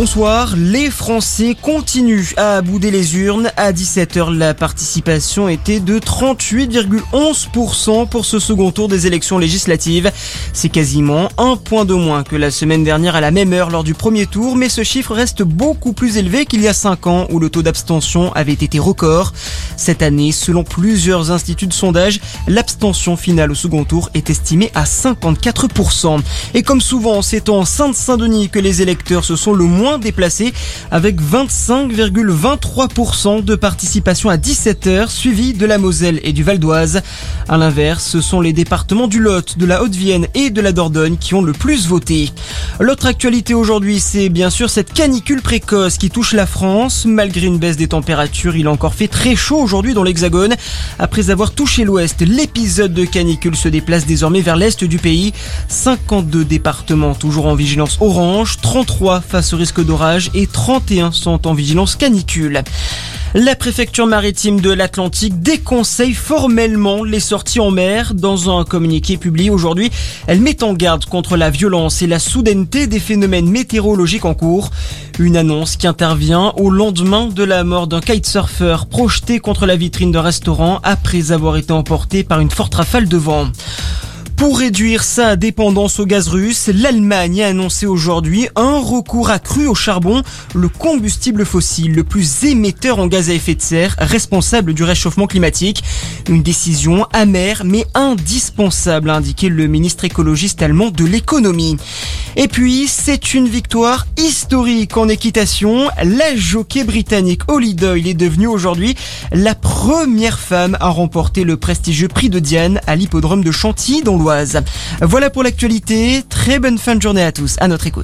Bonsoir, les Français continuent à bouder les urnes. À 17h, la participation était de 38,11% pour ce second tour des élections législatives. C'est quasiment un point de moins que la semaine dernière à la même heure lors du premier tour, mais ce chiffre reste beaucoup plus élevé qu'il y a 5 ans où le taux d'abstention avait été record. Cette année, selon plusieurs instituts de sondage, l'abstention finale au second tour est estimée à 54%. Et comme souvent, c'est en Sainte-Saint-Denis que les électeurs se sont le moins déplacés avec 25,23% de participation à 17h suivi de la Moselle et du Val d'Oise. À l'inverse, ce sont les départements du Lot, de la Haute-Vienne et de la Dordogne qui ont le plus voté. L'autre actualité aujourd'hui, c'est bien sûr cette canicule précoce qui touche la France. Malgré une baisse des températures, il a encore fait très chaud aujourd'hui dans l'Hexagone. Après avoir touché l'ouest, l'épisode de canicule se déplace désormais vers l'est du pays. 52 départements toujours en vigilance orange, 33 face au d'orage et 31 sont en vigilance canicule. La préfecture maritime de l'Atlantique déconseille formellement les sorties en mer. Dans un communiqué publié aujourd'hui, elle met en garde contre la violence et la soudaineté des phénomènes météorologiques en cours. Une annonce qui intervient au lendemain de la mort d'un kitesurfer projeté contre la vitrine d'un restaurant après avoir été emporté par une forte rafale de vent. Pour réduire sa dépendance au gaz russe, l'Allemagne a annoncé aujourd'hui un recours accru au charbon, le combustible fossile le plus émetteur en gaz à effet de serre, responsable du réchauffement climatique. Une décision amère mais indispensable, a indiqué le ministre écologiste allemand de l'économie. Et puis, c'est une victoire historique en équitation. La jockey britannique Holly Doyle est devenue aujourd'hui la première femme à remporter le prestigieux prix de Diane à l'hippodrome de Chantilly dans l'Oise. Voilà pour l'actualité. Très bonne fin de journée à tous. À notre écoute.